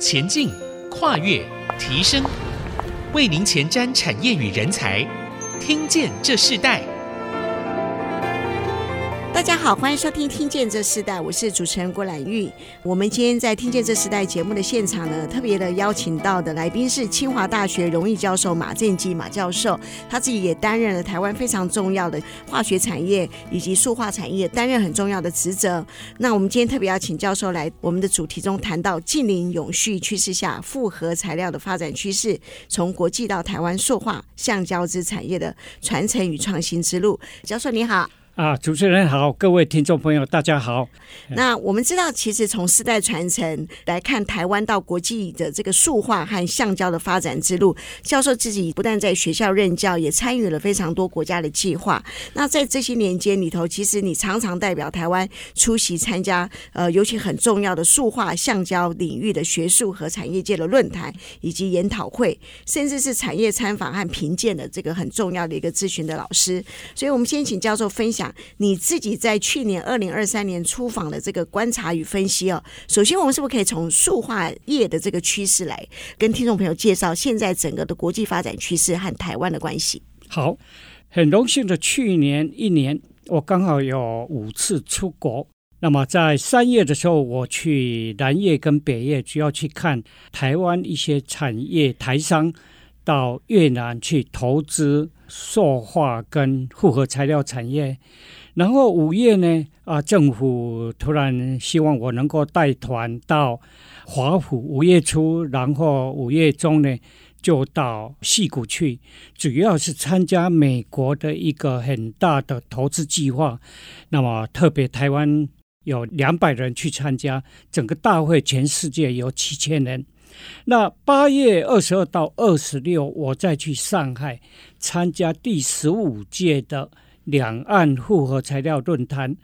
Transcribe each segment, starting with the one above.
前进、跨越、提升，为您前瞻产业与人才。听见这世代。大家好，欢迎收听《听见这世代》，我是主持人郭兰玉。我们今天在《听见这世代》节目的现场呢，特别的邀请到的来宾是清华大学荣誉教授马正基马教授，他自己也担任了台湾非常重要的化学产业以及塑化产业担任很重要的职责。那我们今天特别要请教授来我们的主题中谈到近零永续趋势下复合材料的发展趋势，从国际到台湾塑化橡胶之产业的传承与创新之路。教授你好。啊，主持人好，各位听众朋友，大家好。那我们知道，其实从世代传承来看，台湾到国际的这个塑化和橡胶的发展之路，教授自己不但在学校任教，也参与了非常多国家的计划。那在这些年间里头，其实你常常代表台湾出席参加，呃，尤其很重要的塑化橡胶领域的学术和产业界的论坛以及研讨会，甚至是产业参访和评鉴的这个很重要的一个咨询的老师。所以，我们先请教授分享。你自己在去年二零二三年出访的这个观察与分析哦，首先我们是不是可以从塑化业的这个趋势来跟听众朋友介绍现在整个的国际发展趋势和台湾的关系？好，很荣幸的，去年一年我刚好有五次出国。那么在三月的时候，我去南越跟北越，主要去看台湾一些产业台商到越南去投资。塑化跟复合材料产业，然后五月呢，啊，政府突然希望我能够带团到华府，五月初，然后五月中呢，就到矽谷去，主要是参加美国的一个很大的投资计划。那么特别台湾有两百人去参加，整个大会全世界有七千人。那八月二十二到二十六，我再去上海参加第十五届的两岸复合材料论坛。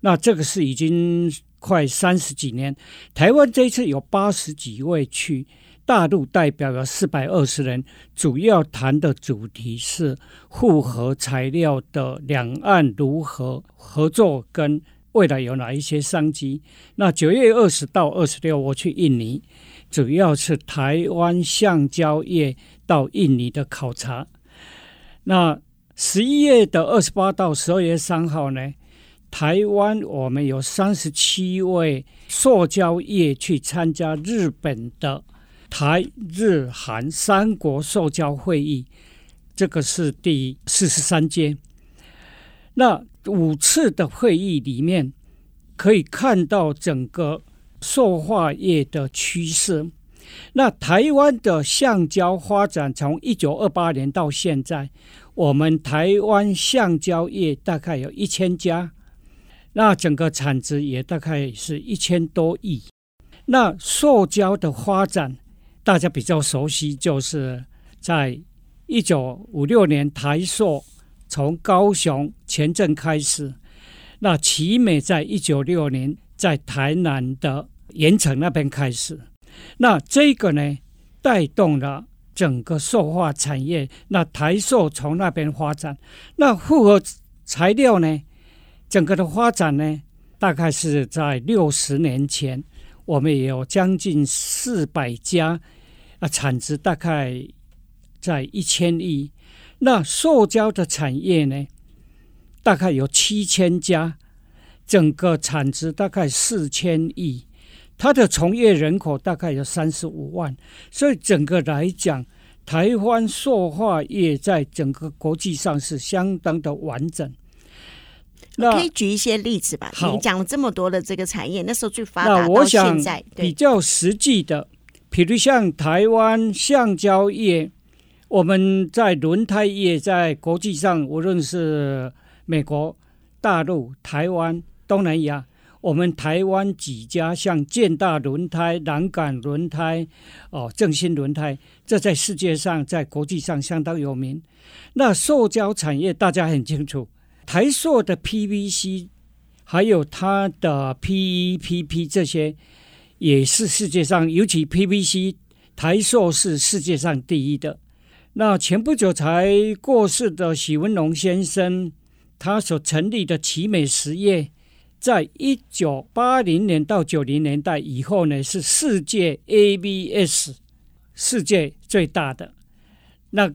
那这个是已经快三十几年，台湾这一次有八十几位去，大陆代表有四百二十人，主要谈的主题是复合材料的两岸如何合作，跟未来有哪一些商机。那九月二十到二十六，我去印尼。主要是台湾橡胶业到印尼的考察。那十一月的二十八到十二月三号呢，台湾我们有三十七位塑胶业去参加日本的台日韩三国塑胶会议，这个是第四十三届。那五次的会议里面，可以看到整个。塑化业的趋势，那台湾的橡胶发展从一九二八年到现在，我们台湾橡胶业大概有一千家，那整个产值也大概是一千多亿。那塑胶的发展，大家比较熟悉，就是在一九五六年台塑从高雄前镇开始，那奇美在一九六年。在台南的盐城那边开始，那这个呢，带动了整个塑化产业。那台塑从那边发展，那复合材料呢，整个的发展呢，大概是在六十年前，我们也有将近四百家，啊，产值大概在一千亿。那塑胶的产业呢，大概有七千家。整个产值大概四千亿，它的从业人口大概有三十五万，所以整个来讲，台湾塑化业在整个国际上是相当的完整。那可以举一些例子吧？你讲了这么多的这个产业，那时候最发达到现在，比较实际的，比如像台湾橡胶业，我们在轮胎业在国际上，无论是美国、大陆、台湾。东南亚，我们台湾几家像建大轮胎、南港轮胎、哦正新轮胎，这在世界上、在国际上相当有名。那塑胶产业大家很清楚，台塑的 PVC，还有它的 PE、PP 这些，也是世界上，尤其 PVC，台塑是世界上第一的。那前不久才过世的许文龙先生，他所成立的奇美实业。在一九八零年到九零年代以后呢，是世界 ABS 世界最大的。那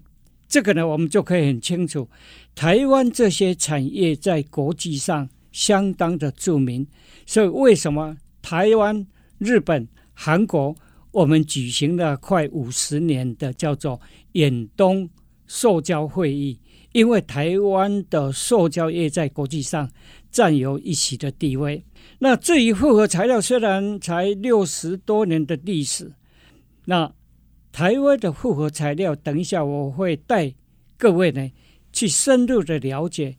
这个呢，我们就可以很清楚，台湾这些产业在国际上相当的著名。所以为什么台湾、日本、韩国，我们举行了快五十年的叫做远东塑胶会议？因为台湾的塑胶业在国际上占有一席的地位。那至于复合材料，虽然才六十多年的历史，那台湾的复合材料，等一下我会带各位呢去深入的了解。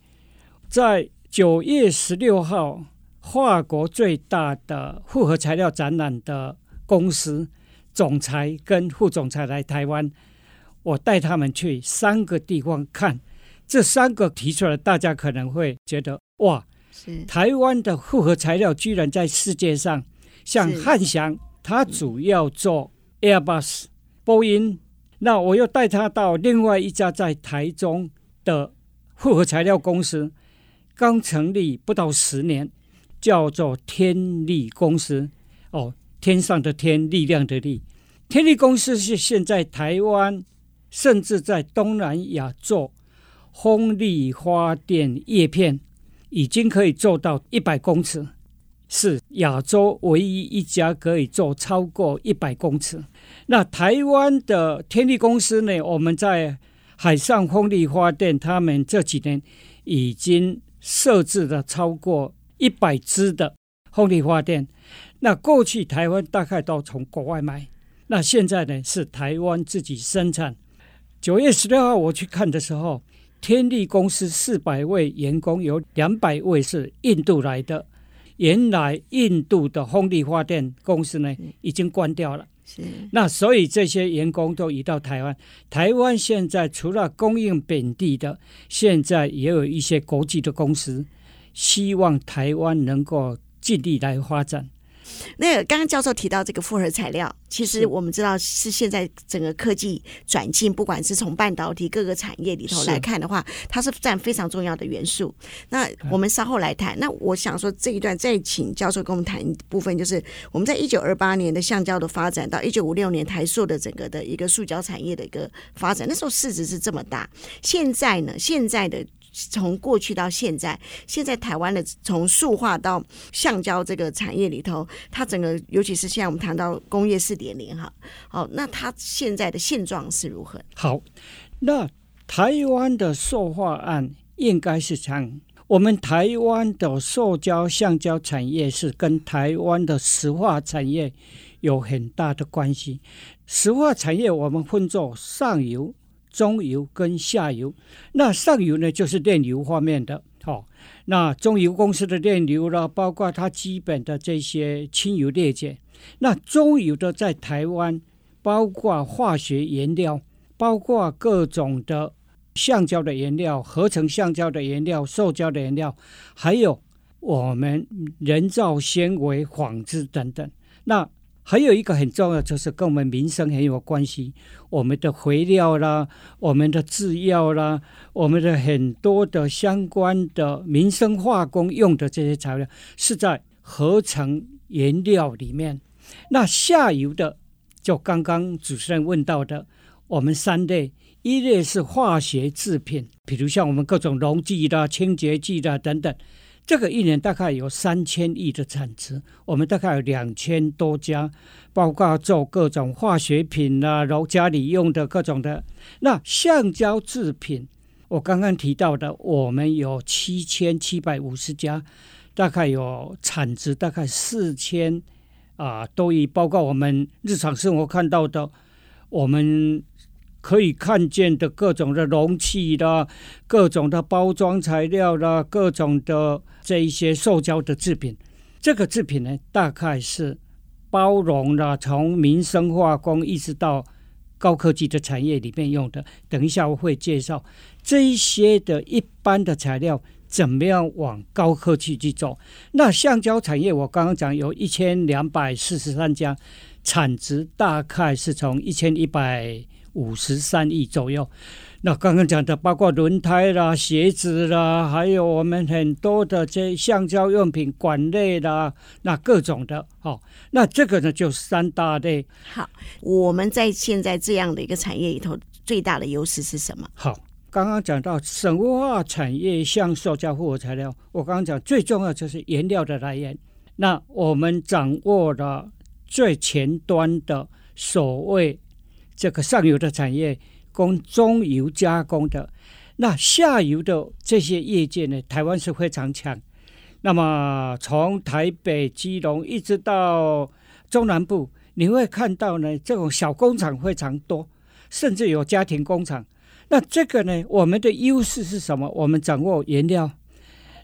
在九月十六号，法国最大的复合材料展览的公司总裁跟副总裁来台湾，我带他们去三个地方看。这三个提出来，大家可能会觉得哇，是台湾的复合材料居然在世界上，像汉翔，它主要做 Airbus、波音。那我又带他到另外一家在台中的复合材料公司，刚成立不到十年，叫做天力公司。哦，天上的天，力量的力。天力公司是现在台湾，甚至在东南亚做。风力发电叶片已经可以做到一百公尺，是亚洲唯一一家可以做超过一百公尺。那台湾的天力公司呢？我们在海上风力发电，他们这几年已经设置了超过一百支的风力发电。那过去台湾大概都从国外买，那现在呢是台湾自己生产。九月十六号我去看的时候。天利公司四百位员工，有两百位是印度来的。原来印度的风力发电公司呢，已经关掉了。是，那所以这些员工都移到台湾。台湾现在除了供应本地的，现在也有一些国际的公司，希望台湾能够尽力来发展。那个刚刚教授提到这个复合材料，其实我们知道是现在整个科技转进，不管是从半导体各个产业里头来看的话，它是占非常重要的元素。那我们稍后来谈。那我想说这一段再请教授跟我们谈一部分，就是我们在一九二八年的橡胶的发展，到一九五六年台塑的整个的一个塑胶产业的一个发展，那时候市值是这么大。现在呢，现在的。从过去到现在，现在台湾的从塑化到橡胶这个产业里头，它整个尤其是现在我们谈到工业四点零哈，好，那它现在的现状是如何？好，那台湾的塑化案应该是这样，我们台湾的塑胶橡胶产业是跟台湾的石化产业有很大的关系。石化产业我们分作上游。中游跟下游，那上游呢就是炼油方面的，好、哦，那中油公司的炼油了，包括它基本的这些轻油裂解，那中游的在台湾，包括化学原料，包括各种的橡胶的原料、合成橡胶的原料、塑胶的原料，还有我们人造纤维纺织等等，那。还有一个很重要，就是跟我们民生很有关系。我们的肥料啦，我们的制药啦，我们的很多的相关的民生化工用的这些材料，是在合成原料里面。那下游的，就刚刚主持人问到的，我们三类，一类是化学制品，比如像我们各种溶剂啦、清洁剂啦等等。这个一年大概有三千亿的产值，我们大概有两千多家，包括做各种化学品啊，然后家里用的各种的。那橡胶制品，我刚刚提到的，我们有七千七百五十家，大概有产值大概四千啊多亿，包括我们日常生活看到的，我们。可以看见的各种的容器啦，各种的包装材料啦，各种的这一些塑胶的制品，这个制品呢，大概是包容了从民生化工一直到高科技的产业里面用的。等一下我会介绍这一些的一般的材料怎么样往高科技去走。那橡胶产业我刚刚讲有一千两百四十三家，产值大概是从一千一百。五十三亿左右。那刚刚讲的，包括轮胎啦、鞋子啦，还有我们很多的这橡胶用品、管类啦，那各种的，哦，那这个呢就三大类。好，我们在现在这样的一个产业里头，最大的优势是什么？好，刚刚讲到生物化产业，像塑胶复合材料，我刚刚讲最重要就是原料的来源。那我们掌握了最前端的所谓这个上游的产业。供中游加工的，那下游的这些业界呢，台湾是非常强。那么从台北、基隆一直到中南部，你会看到呢，这种小工厂非常多，甚至有家庭工厂。那这个呢，我们的优势是什么？我们掌握原料，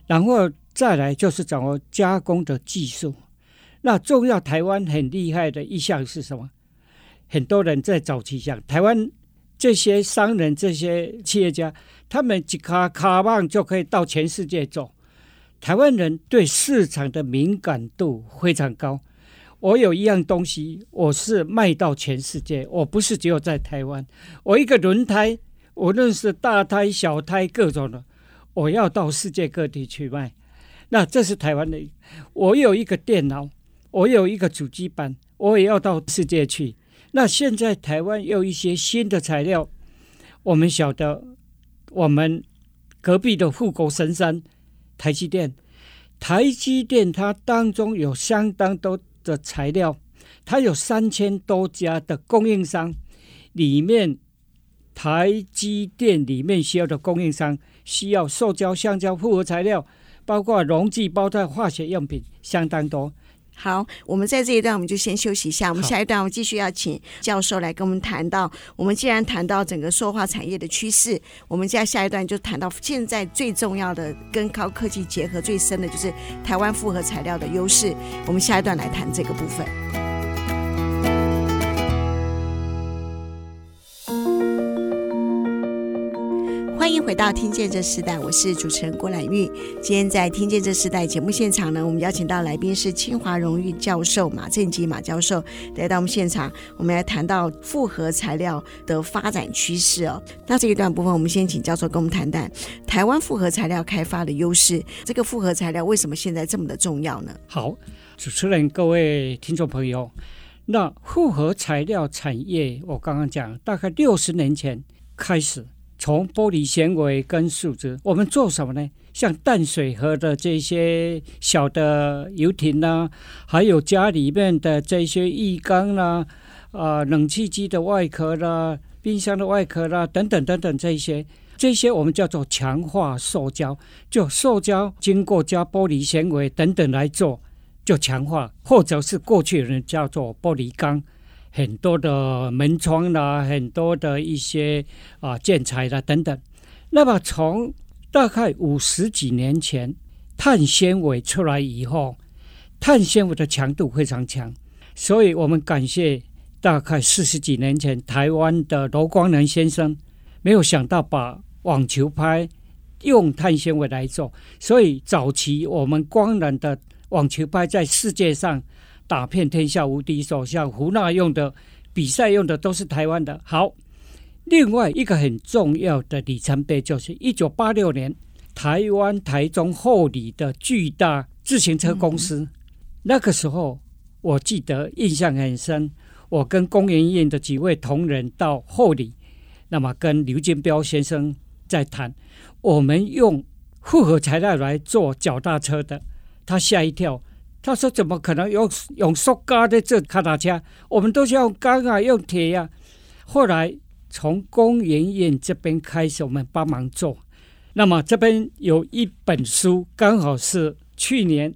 然后再来就是掌握加工的技术。那重要，台湾很厉害的一项是什么？很多人在早期讲台湾。这些商人、这些企业家，他们几卡卡棒就可以到全世界走。台湾人对市场的敏感度非常高。我有一样东西，我是卖到全世界，我不是只有在台湾。我一个轮胎，无论是大胎、小胎，各种的，我要到世界各地去卖。那这是台湾的。我有一个电脑，我有一个主机板，我也要到世界去。那现在台湾有一些新的材料，我们晓得，我们隔壁的护国神山台积电，台积电它当中有相当多的材料，它有三千多家的供应商，里面台积电里面需要的供应商需要塑胶、橡胶复合材料，包括溶剂、包材、化学用品，相当多。好，我们在这一段我们就先休息一下。我们下一段我们继续要请教授来跟我们谈到。我们既然谈到整个塑化产业的趋势，我们在下一段就谈到现在最重要的跟高科技结合最深的就是台湾复合材料的优势。我们下一段来谈这个部分。欢迎回到《听见这时代》，我是主持人郭兰玉。今天在《听见这时代》节目现场呢，我们邀请到来宾是清华荣誉教授马正吉马教授来到我们现场，我们来谈到复合材料的发展趋势哦。那这一段部分，我们先请教授跟我们谈谈台湾复合材料开发的优势。这个复合材料为什么现在这么的重要呢？好，主持人、各位听众朋友，那复合材料产业，我刚刚讲，大概六十年前开始。从玻璃纤维跟树脂，我们做什么呢？像淡水河的这些小的游艇呐、啊，还有家里面的这些浴缸啦、啊，啊，冷气机的外壳啦，冰箱的外壳啦，等等等等这些，这些我们叫做强化塑胶，就塑胶经过加玻璃纤维等等来做，就强化，或者是过去人叫做玻璃钢。很多的门窗啦，很多的一些啊建材啦等等。那么从大概五十几年前碳纤维出来以后，碳纤维的强度非常强，所以我们感谢大概四十几年前台湾的罗光南先生，没有想到把网球拍用碳纤维来做，所以早期我们光南的网球拍在世界上。打遍天下无敌手，像胡娜用的、比赛用的都是台湾的。好，另外一个很重要的里程碑就是一九八六年台湾台中后里的巨大自行车公司。嗯、那个时候我记得印象很深，我跟工研院的几位同仁到后里，那么跟刘金彪先生在谈，我们用复合材料来做脚踏车的，他吓一跳。他说：“怎么可能用用塑胶的这脚踏车？我们都是用钢啊，用铁呀、”后来从工研院这边开始，我们帮忙做。那么这边有一本书，刚好是去年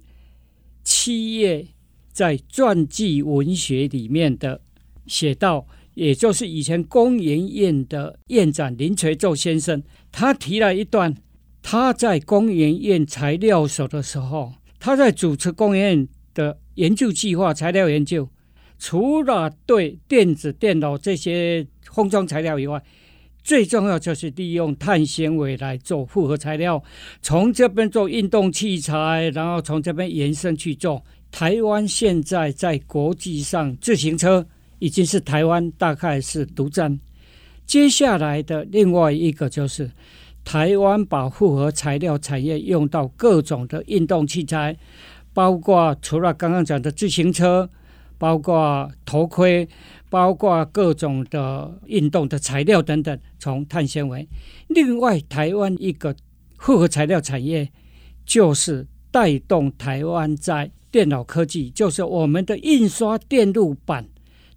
七月在传记文学里面的写到，也就是以前工研院的院长林垂宙先生，他提了一段他在工研院材料所的时候。他在主持工研院的研究计划，材料研究，除了对电子电脑这些封装材料以外，最重要就是利用碳纤维来做复合材料，从这边做运动器材，然后从这边延伸去做。台湾现在在国际上自行车已经是台湾大概是独占，接下来的另外一个就是台湾把复合材料产业用到各种的运动器材，包括除了刚刚讲的自行车，包括头盔，包括各种的运动的材料等等，从碳纤维。另外，台湾一个复合材料产业就是带动台湾在电脑科技，就是我们的印刷电路板。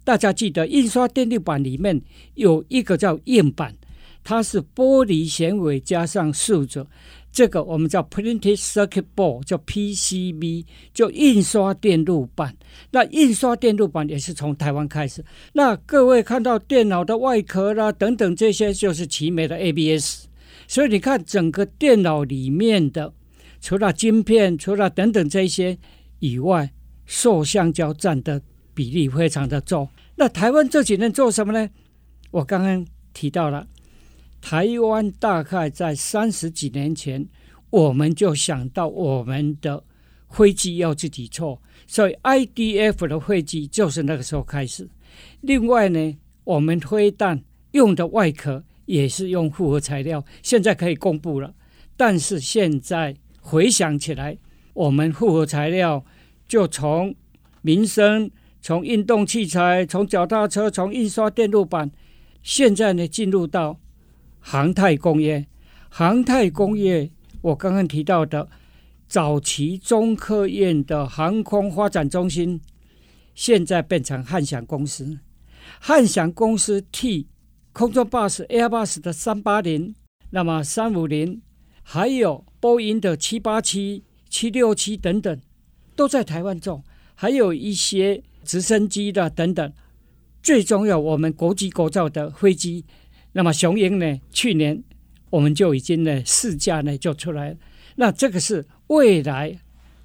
大家记得，印刷电路板里面有一个叫硬板，它是玻璃纤维加上树脂，这个我们叫 printed circuit board，叫 PCB，就印刷电路板。那印刷电路板也是从台湾开始。那各位看到电脑的外壳啦，等等这些，就是奇美的 ABS。所以你看，整个电脑里面的，除了晶片，除了等等这些以外，塑橡胶占的。比例非常的重。那台湾这几年做什么呢？我刚刚提到了，台湾大概在三十几年前，我们就想到我们的飞机要自己做，所以 IDF 的飞机就是那个时候开始。另外呢，我们飞弹用的外壳也是用复合材料，现在可以公布了。但是现在回想起来，我们复合材料就从民生。从运动器材，从脚踏车，从印刷电路板，现在呢进入到航太工业。航太工业，我刚刚提到的早期中科院的航空发展中心，现在变成汉翔公司。汉翔公司替空中巴士 Airbus 的三八零，那么三五零，还有波音的七八七、七六七等等，都在台湾做，还有一些。直升机的等等，最重要，我们国际国造的飞机，那么雄鹰呢？去年我们就已经呢试驾呢就出来了，那这个是未来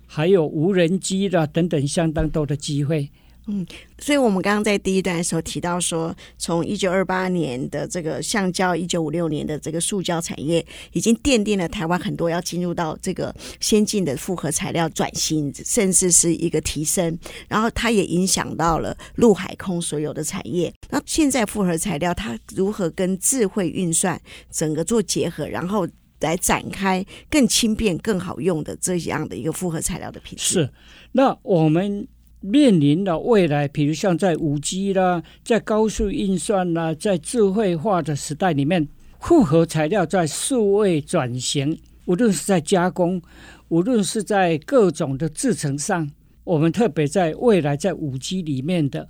还有无人机的等等相当多的机会。嗯，所以我们刚刚在第一段的时候提到说，从一九二八年的这个橡胶，一九五六年的这个塑胶产业，已经奠定了台湾很多要进入到这个先进的复合材料转型，甚至是一个提升。然后它也影响到了陆海空所有的产业。那现在复合材料它如何跟智慧运算整个做结合，然后来展开更轻便、更好用的这样的一个复合材料的品质？是，那我们。面临了未来，比如像在五 G 啦，在高速运算啦，在智慧化的时代里面，复合材料在数位转型，无论是在加工，无论是在各种的制程上，我们特别在未来在五 G 里面的，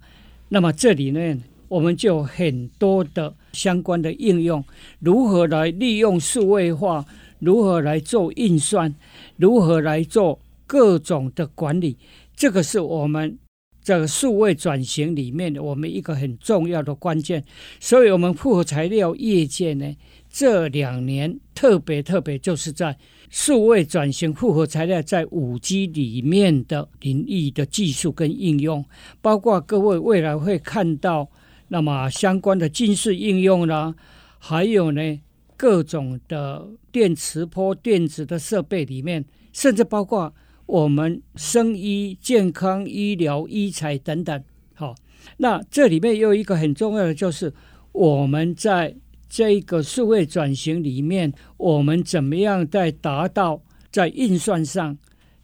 那么这里面，我们就很多的相关的应用，如何来利用数位化，如何来做运算，如何来做各种的管理。这个是我们这个数位转型里面的我们一个很重要的关键，所以我们复合材料业界呢，这两年特别特别就是在数位转型复合材料在五 G 里面的领域的技术跟应用，包括各位未来会看到那么相关的军事应用啦，还有呢各种的电磁波电子的设备里面，甚至包括。我们生医、健康、医疗、医材等等，好，那这里面有一个很重要的，就是我们在这个数位转型里面，我们怎么样在达到在运算上，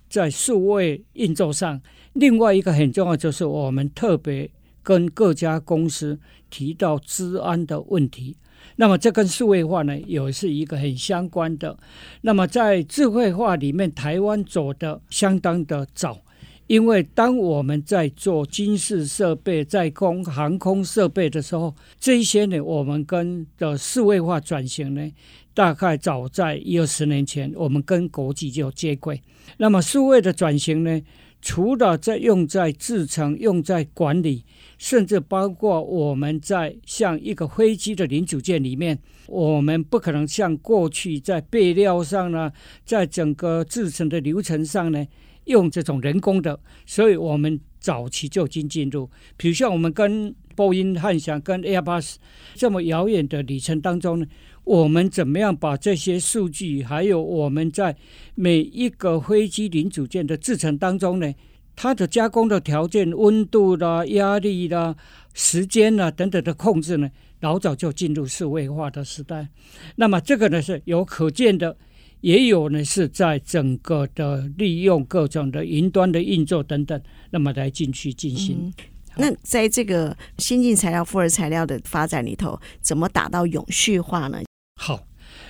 在数位运作上。另外一个很重要，就是我们特别跟各家公司提到治安的问题。那么这跟数位化呢，也是一个很相关的。那么在智慧化里面，台湾走的相当的早，因为当我们在做军事设备、在空航空设备的时候，这一些呢，我们跟的数位化转型呢，大概早在一二十年前，我们跟国际就接轨。那么数位的转型呢，除了在用在制程、用在管理。甚至包括我们在像一个飞机的零组件里面，我们不可能像过去在备料上呢，在整个制成的流程上呢，用这种人工的，所以我们早期就已经进入。比如像我们跟波音、汉翔、跟 Airbus 这么遥远的旅程当中呢，我们怎么样把这些数据，还有我们在每一个飞机零组件的制成当中呢？它的加工的条件、温度啦、压力啦，时间啊等等的控制呢，老早就进入数位化的时代。那么这个呢是有可见的，也有呢是在整个的利用各种的云端的运作等等，那么来进去进行。嗯那在这个先进材料、复合材料的发展里头，怎么达到永续化呢？好，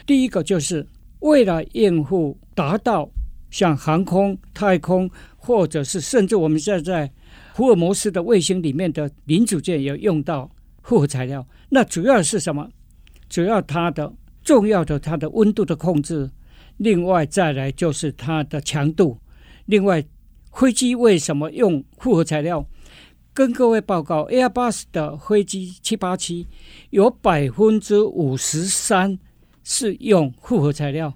第一个就是为了应付达到像航空、太空，或者是甚至我们现在在福尔摩斯的卫星里面的零组件，也用到复合材料。那主要是什么？主要它的重要的它的温度的控制，另外再来就是它的强度。另外，飞机为什么用复合材料？跟各位报告，Airbus 的飞机七八七有百分之五十三是用复合材料。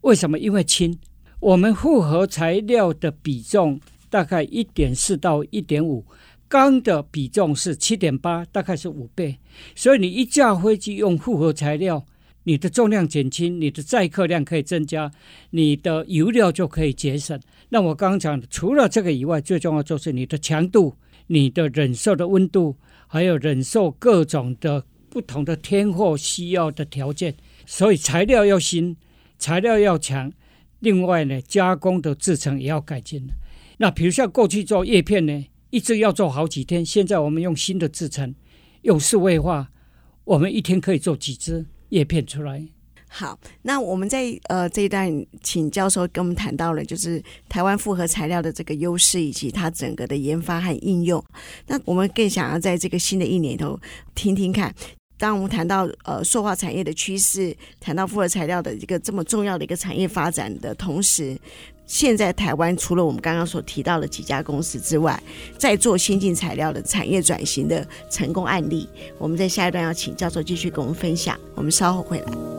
为什么？因为轻。我们复合材料的比重大概一点四到一点五，钢的比重是七点八，大概是五倍。所以你一架飞机用复合材料，你的重量减轻，你的载客量可以增加，你的油料就可以节省。那我刚刚讲的，除了这个以外，最重要就是你的强度。你的忍受的温度，还有忍受各种的不同的天候需要的条件，所以材料要新，材料要强。另外呢，加工的制程也要改进了。那比如像过去做叶片呢，一直要做好几天。现在我们用新的制程，用数位化，我们一天可以做几支叶片出来。好，那我们在呃这一段，请教授跟我们谈到了，就是台湾复合材料的这个优势以及它整个的研发和应用。那我们更想要在这个新的一年里头听听看，当我们谈到呃塑化产业的趋势，谈到复合材料的一个这么重要的一个产业发展的同时，现在台湾除了我们刚刚所提到的几家公司之外，在做先进材料的产业转型的成功案例，我们在下一段要请教授继续跟我们分享。我们稍后回来。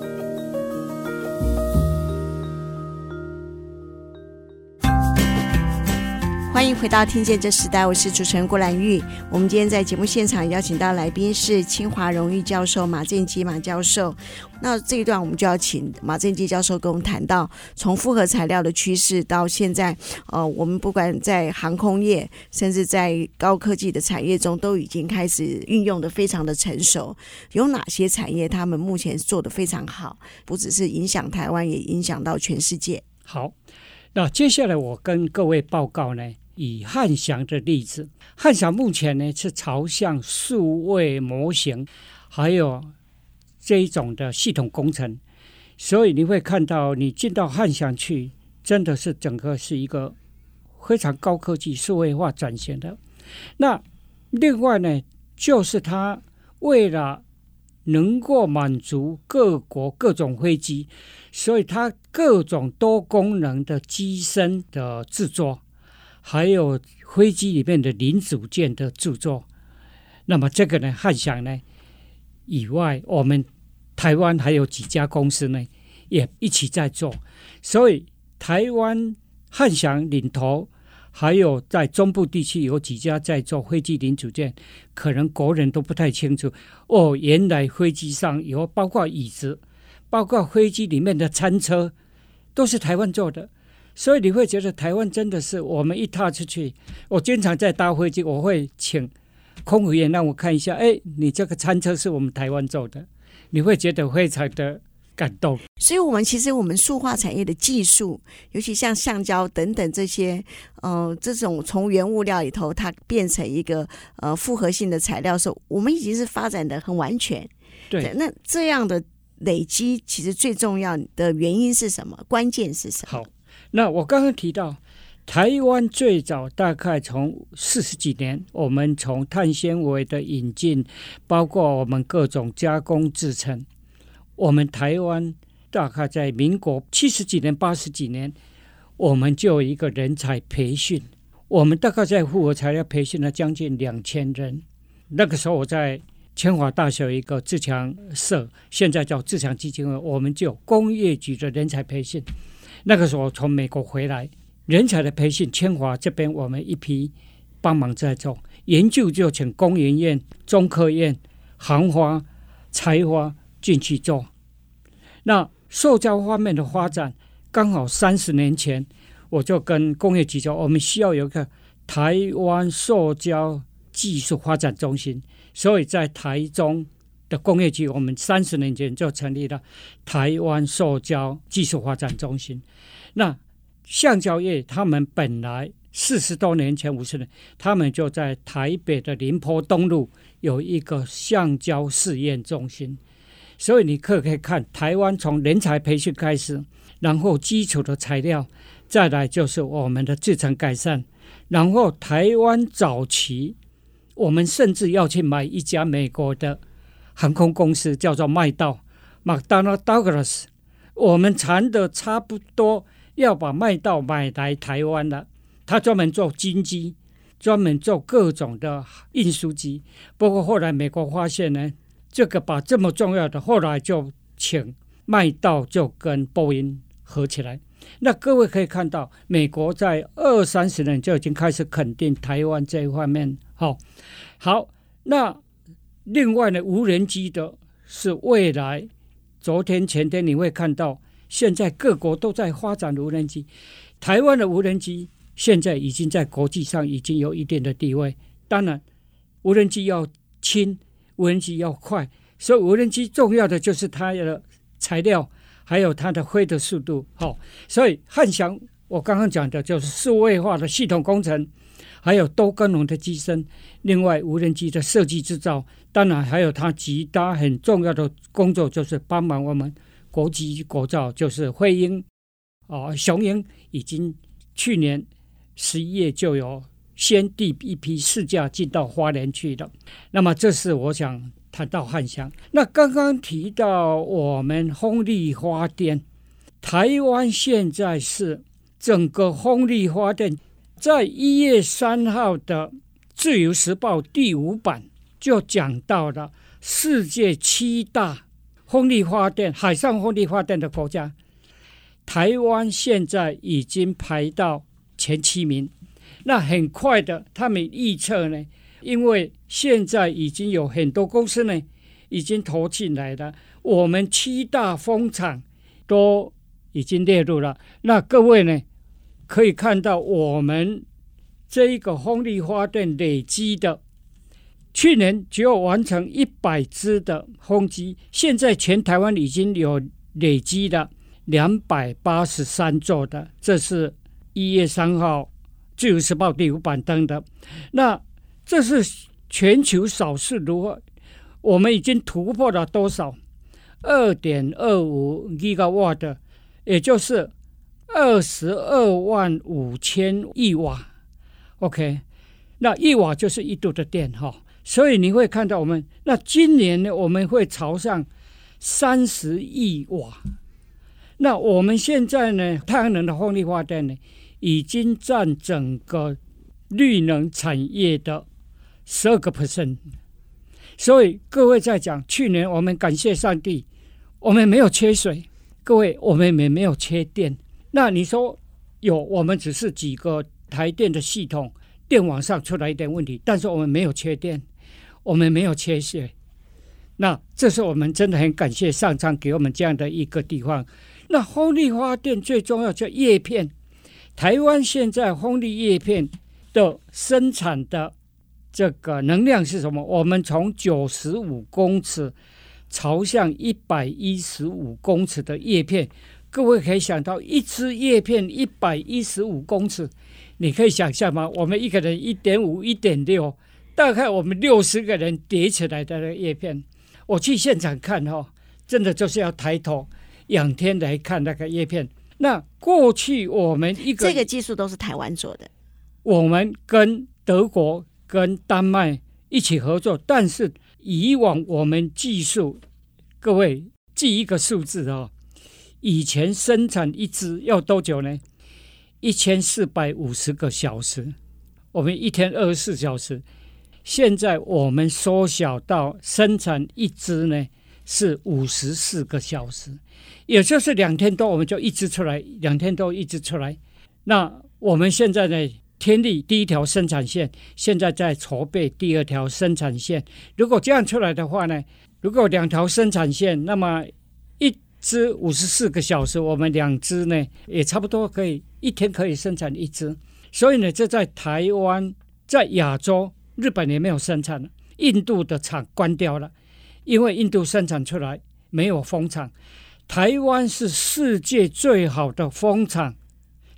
回到《听见这时代》，我是主持人郭兰玉。我们今天在节目现场邀请到来宾是清华荣誉教授马正基马教授。那这一段我们就要请马正基教授跟我们谈到，从复合材料的趋势到现在，呃，我们不管在航空业，甚至在高科技的产业中，都已经开始运用的非常的成熟。有哪些产业他们目前做的非常好？不只是影响台湾，也影响到全世界。好，那接下来我跟各位报告呢。以汉翔的例子，汉翔目前呢是朝向数位模型，还有这一种的系统工程，所以你会看到，你进到汉翔去，真的是整个是一个非常高科技数位化转型的。那另外呢，就是它为了能够满足各国各种飞机，所以它各种多功能的机身的制作。还有飞机里面的零组件的制作，那么这个呢，汉翔呢以外，我们台湾还有几家公司呢，也一起在做。所以台湾汉翔领头，还有在中部地区有几家在做飞机零组件，可能国人都不太清楚。哦，原来飞机上有包括椅子，包括飞机里面的餐车，都是台湾做的。所以你会觉得台湾真的是我们一踏出去，我经常在搭飞机，我会请空服员让我看一下，哎，你这个餐车是我们台湾做的，你会觉得非常的感动。所以，我们其实我们塑化产业的技术，尤其像橡胶等等这些，呃，这种从原物料里头它变成一个呃复合性的材料的时候，我们已经是发展的很完全。对，那这样的累积，其实最重要的原因是什么？关键是什么？好。那我刚刚提到，台湾最早大概从四十几年，我们从碳纤维的引进，包括我们各种加工制程，我们台湾大概在民国七十几年、八十几年，我们就有一个人才培训，我们大概在复合材料培训了将近两千人。那个时候我在清华大学一个自强社，现在叫自强基金会，我们就有工业局的人才培训。那个时候从美国回来，人才的培训，清华这边我们一批帮忙在做研究，就请工研院、中科院、航花、财花进去做。那塑胶方面的发展，刚好三十年前，我就跟工业局说，我们需要有一个台湾塑胶技术发展中心，所以在台中的工业区，我们三十年前就成立了台湾塑胶技术发展中心。那橡胶业，他们本来四十多年前、五十年，他们就在台北的林波东路有一个橡胶试验中心。所以你可可以看台湾从人才培训开始，然后基础的材料，再来就是我们的制成改善，然后台湾早期，我们甚至要去买一家美国的。航空公司叫做麦道 （McDonnell Douglas），我们谈的差不多要把麦道买来台湾了。他专门做军机，专门做各种的运输机。不过后来美国发现呢，这个把这么重要的，后来就请麦道就跟波音合起来。那各位可以看到，美国在二三十年就已经开始肯定台湾这一方面。好，好，那。另外呢，无人机的是未来。昨天前天你会看到，现在各国都在发展无人机。台湾的无人机现在已经在国际上已经有一定的地位。当然，无人机要轻，无人机要快，所以无人机重要的就是它的材料，还有它的飞的速度。好，所以汉翔我刚刚讲的就是数位化的系统工程。还有多功能的机身，另外无人机的设计制造，当然还有它其他很重要的工作，就是帮忙我们国际国造，就是辉鹰啊，雄鹰已经去年十一月就有先第一批试驾进到花莲去了。那么这是我想谈到汉翔。那刚刚提到我们风力发电，台湾现在是整个风力发电。在一月三号的《自由时报》第五版就讲到了世界七大风力发电、海上风力发电的国家，台湾现在已经排到前七名。那很快的，他们预测呢，因为现在已经有很多公司呢已经投进来了，我们七大风场都已经列入了。那各位呢？可以看到，我们这一个风力发电累积的，去年只有完成一百只的风机，现在全台湾已经有累积的两百八十三座的。这是一月三号《自由时报》第五版登的。那这是全球少数如何？我们已经突破了多少？二点二五吉瓦的，也就是。二十二万五千亿瓦，OK，那一瓦就是一度的电哈，所以你会看到我们那今年呢，我们会朝上三十亿瓦。那我们现在呢，太阳能的风力发电呢，已经占整个绿能产业的十二个 percent。所以各位在讲，去年我们感谢上帝，我们没有缺水，各位我们也没有缺电。那你说有，我们只是几个台电的系统电网上出来一点问题，但是我们没有缺电，我们没有缺水。那这是我们真的很感谢上苍给我们这样的一个地方。那风力发电最重要叫叶片，台湾现在风力叶片的生产的这个能量是什么？我们从九十五公尺朝向一百一十五公尺的叶片。各位可以想到，一支叶片一百一十五公尺，你可以想象吗？我们一个人一点五、一点六，大概我们六十个人叠起来的那个叶片，我去现场看哈，真的就是要抬头仰天来看那个叶片。那过去我们一个这个技术都是台湾做的，我们跟德国、跟丹麦一起合作，但是以往我们技术，各位记一个数字啊。以前生产一支要多久呢？一千四百五十个小时，我们一天二十四小时。现在我们缩小到生产一支呢是五十四个小时，也就是两天多我们就一支出来，两天多一支出来。那我们现在呢，天地第一条生产线现在在筹备第二条生产线。如果这样出来的话呢，如果两条生产线，那么一只五十四个小时，我们两支呢也差不多可以一天可以生产一支，所以呢，这在台湾、在亚洲、日本也没有生产，印度的厂关掉了，因为印度生产出来没有风场。台湾是世界最好的风场，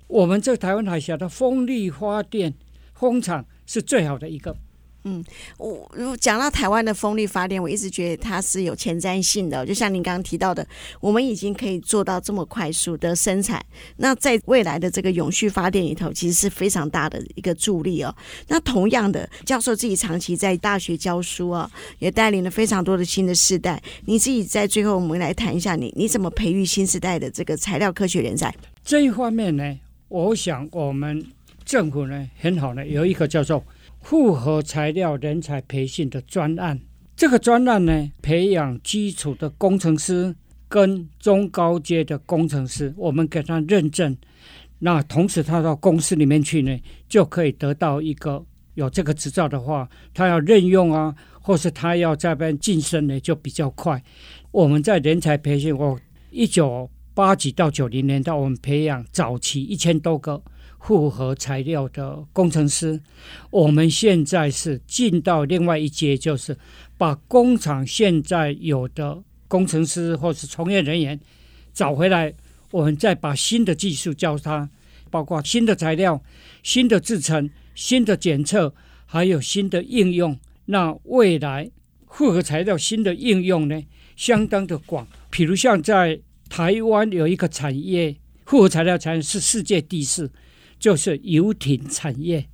我们这台湾海峡的风力发电风场是最好的一个。嗯，我如果讲到台湾的风力发电，我一直觉得它是有前瞻性的。就像您刚刚提到的，我们已经可以做到这么快速的生产，那在未来的这个永续发电里头，其实是非常大的一个助力哦。那同样的，教授自己长期在大学教书啊，也带领了非常多的新的世代。你自己在最后，我们来谈一下你你怎么培育新时代的这个材料科学人才？这一方面呢，我想我们政府呢很好呢，有一个叫做。复合材料人才培训的专案，这个专案呢，培养基础的工程师跟中高阶的工程师，我们给他认证。那同时他到公司里面去呢，就可以得到一个有这个执照的话，他要任用啊，或是他要这边晋升呢，就比较快。我们在人才培训，我一九八几到九零年代，我们培养早期一千多个。复合材料的工程师，我们现在是进到另外一阶，就是把工厂现在有的工程师或是从业人员找回来，我们再把新的技术教他，包括新的材料、新的制程、新的检测，还有新的应用。那未来复合材料新的应用呢，相当的广。比如像在台湾有一个产业，复合材料产业是世界第四。就是游艇产业，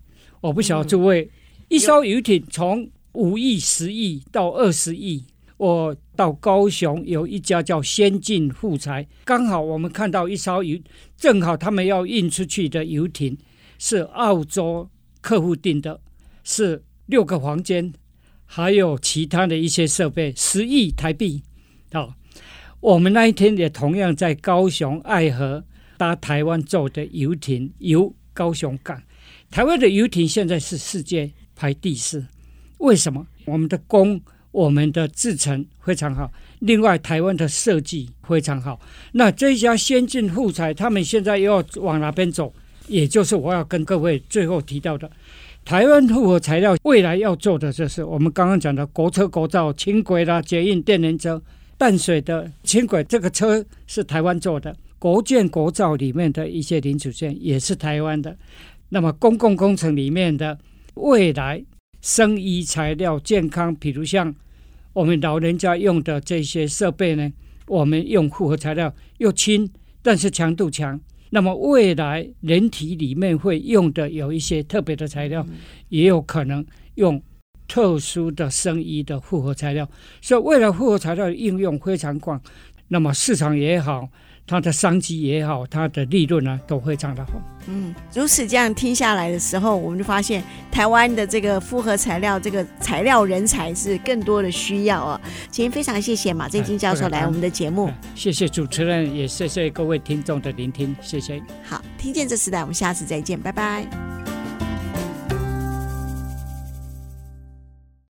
我不晓得诸位，一艘游艇从五亿、十亿到二十亿。我到高雄有一家叫先进富材，刚好我们看到一艘游，正好他们要运出去的游艇是澳洲客户订的，是六个房间，还有其他的一些设备，十亿台币。好，我们那一天也同样在高雄爱河搭台湾做的游艇游。高雄港，台湾的游艇现在是世界排第四。为什么？我们的工、我们的制程非常好，另外台湾的设计非常好。那这家先进富材，他们现在又要往哪边走？也就是我要跟各位最后提到的，台湾复合材料未来要做的，就是我们刚刚讲的国车、国造、轻轨啦、捷运、电联车、淡水的轻轨，这个车是台湾做的。国建国造里面的一些零组件也是台湾的，那么公共工程里面的未来生医材料健康，比如像我们老人家用的这些设备呢，我们用复合材料又轻，但是强度强。那么未来人体里面会用的有一些特别的材料，也有可能用特殊的生医的复合材料，所以未来复合材料的应用非常广，那么市场也好。它的商机也好，它的利润呢都非常的好。嗯，如此这样听下来的时候，我们就发现台湾的这个复合材料这个材料人才是更多的需要啊。今天非常谢谢马正金教授来我们的节目，谢谢主持人，也谢谢各位听众的聆听，谢谢。好，听见这时代，我们下次再见，拜拜。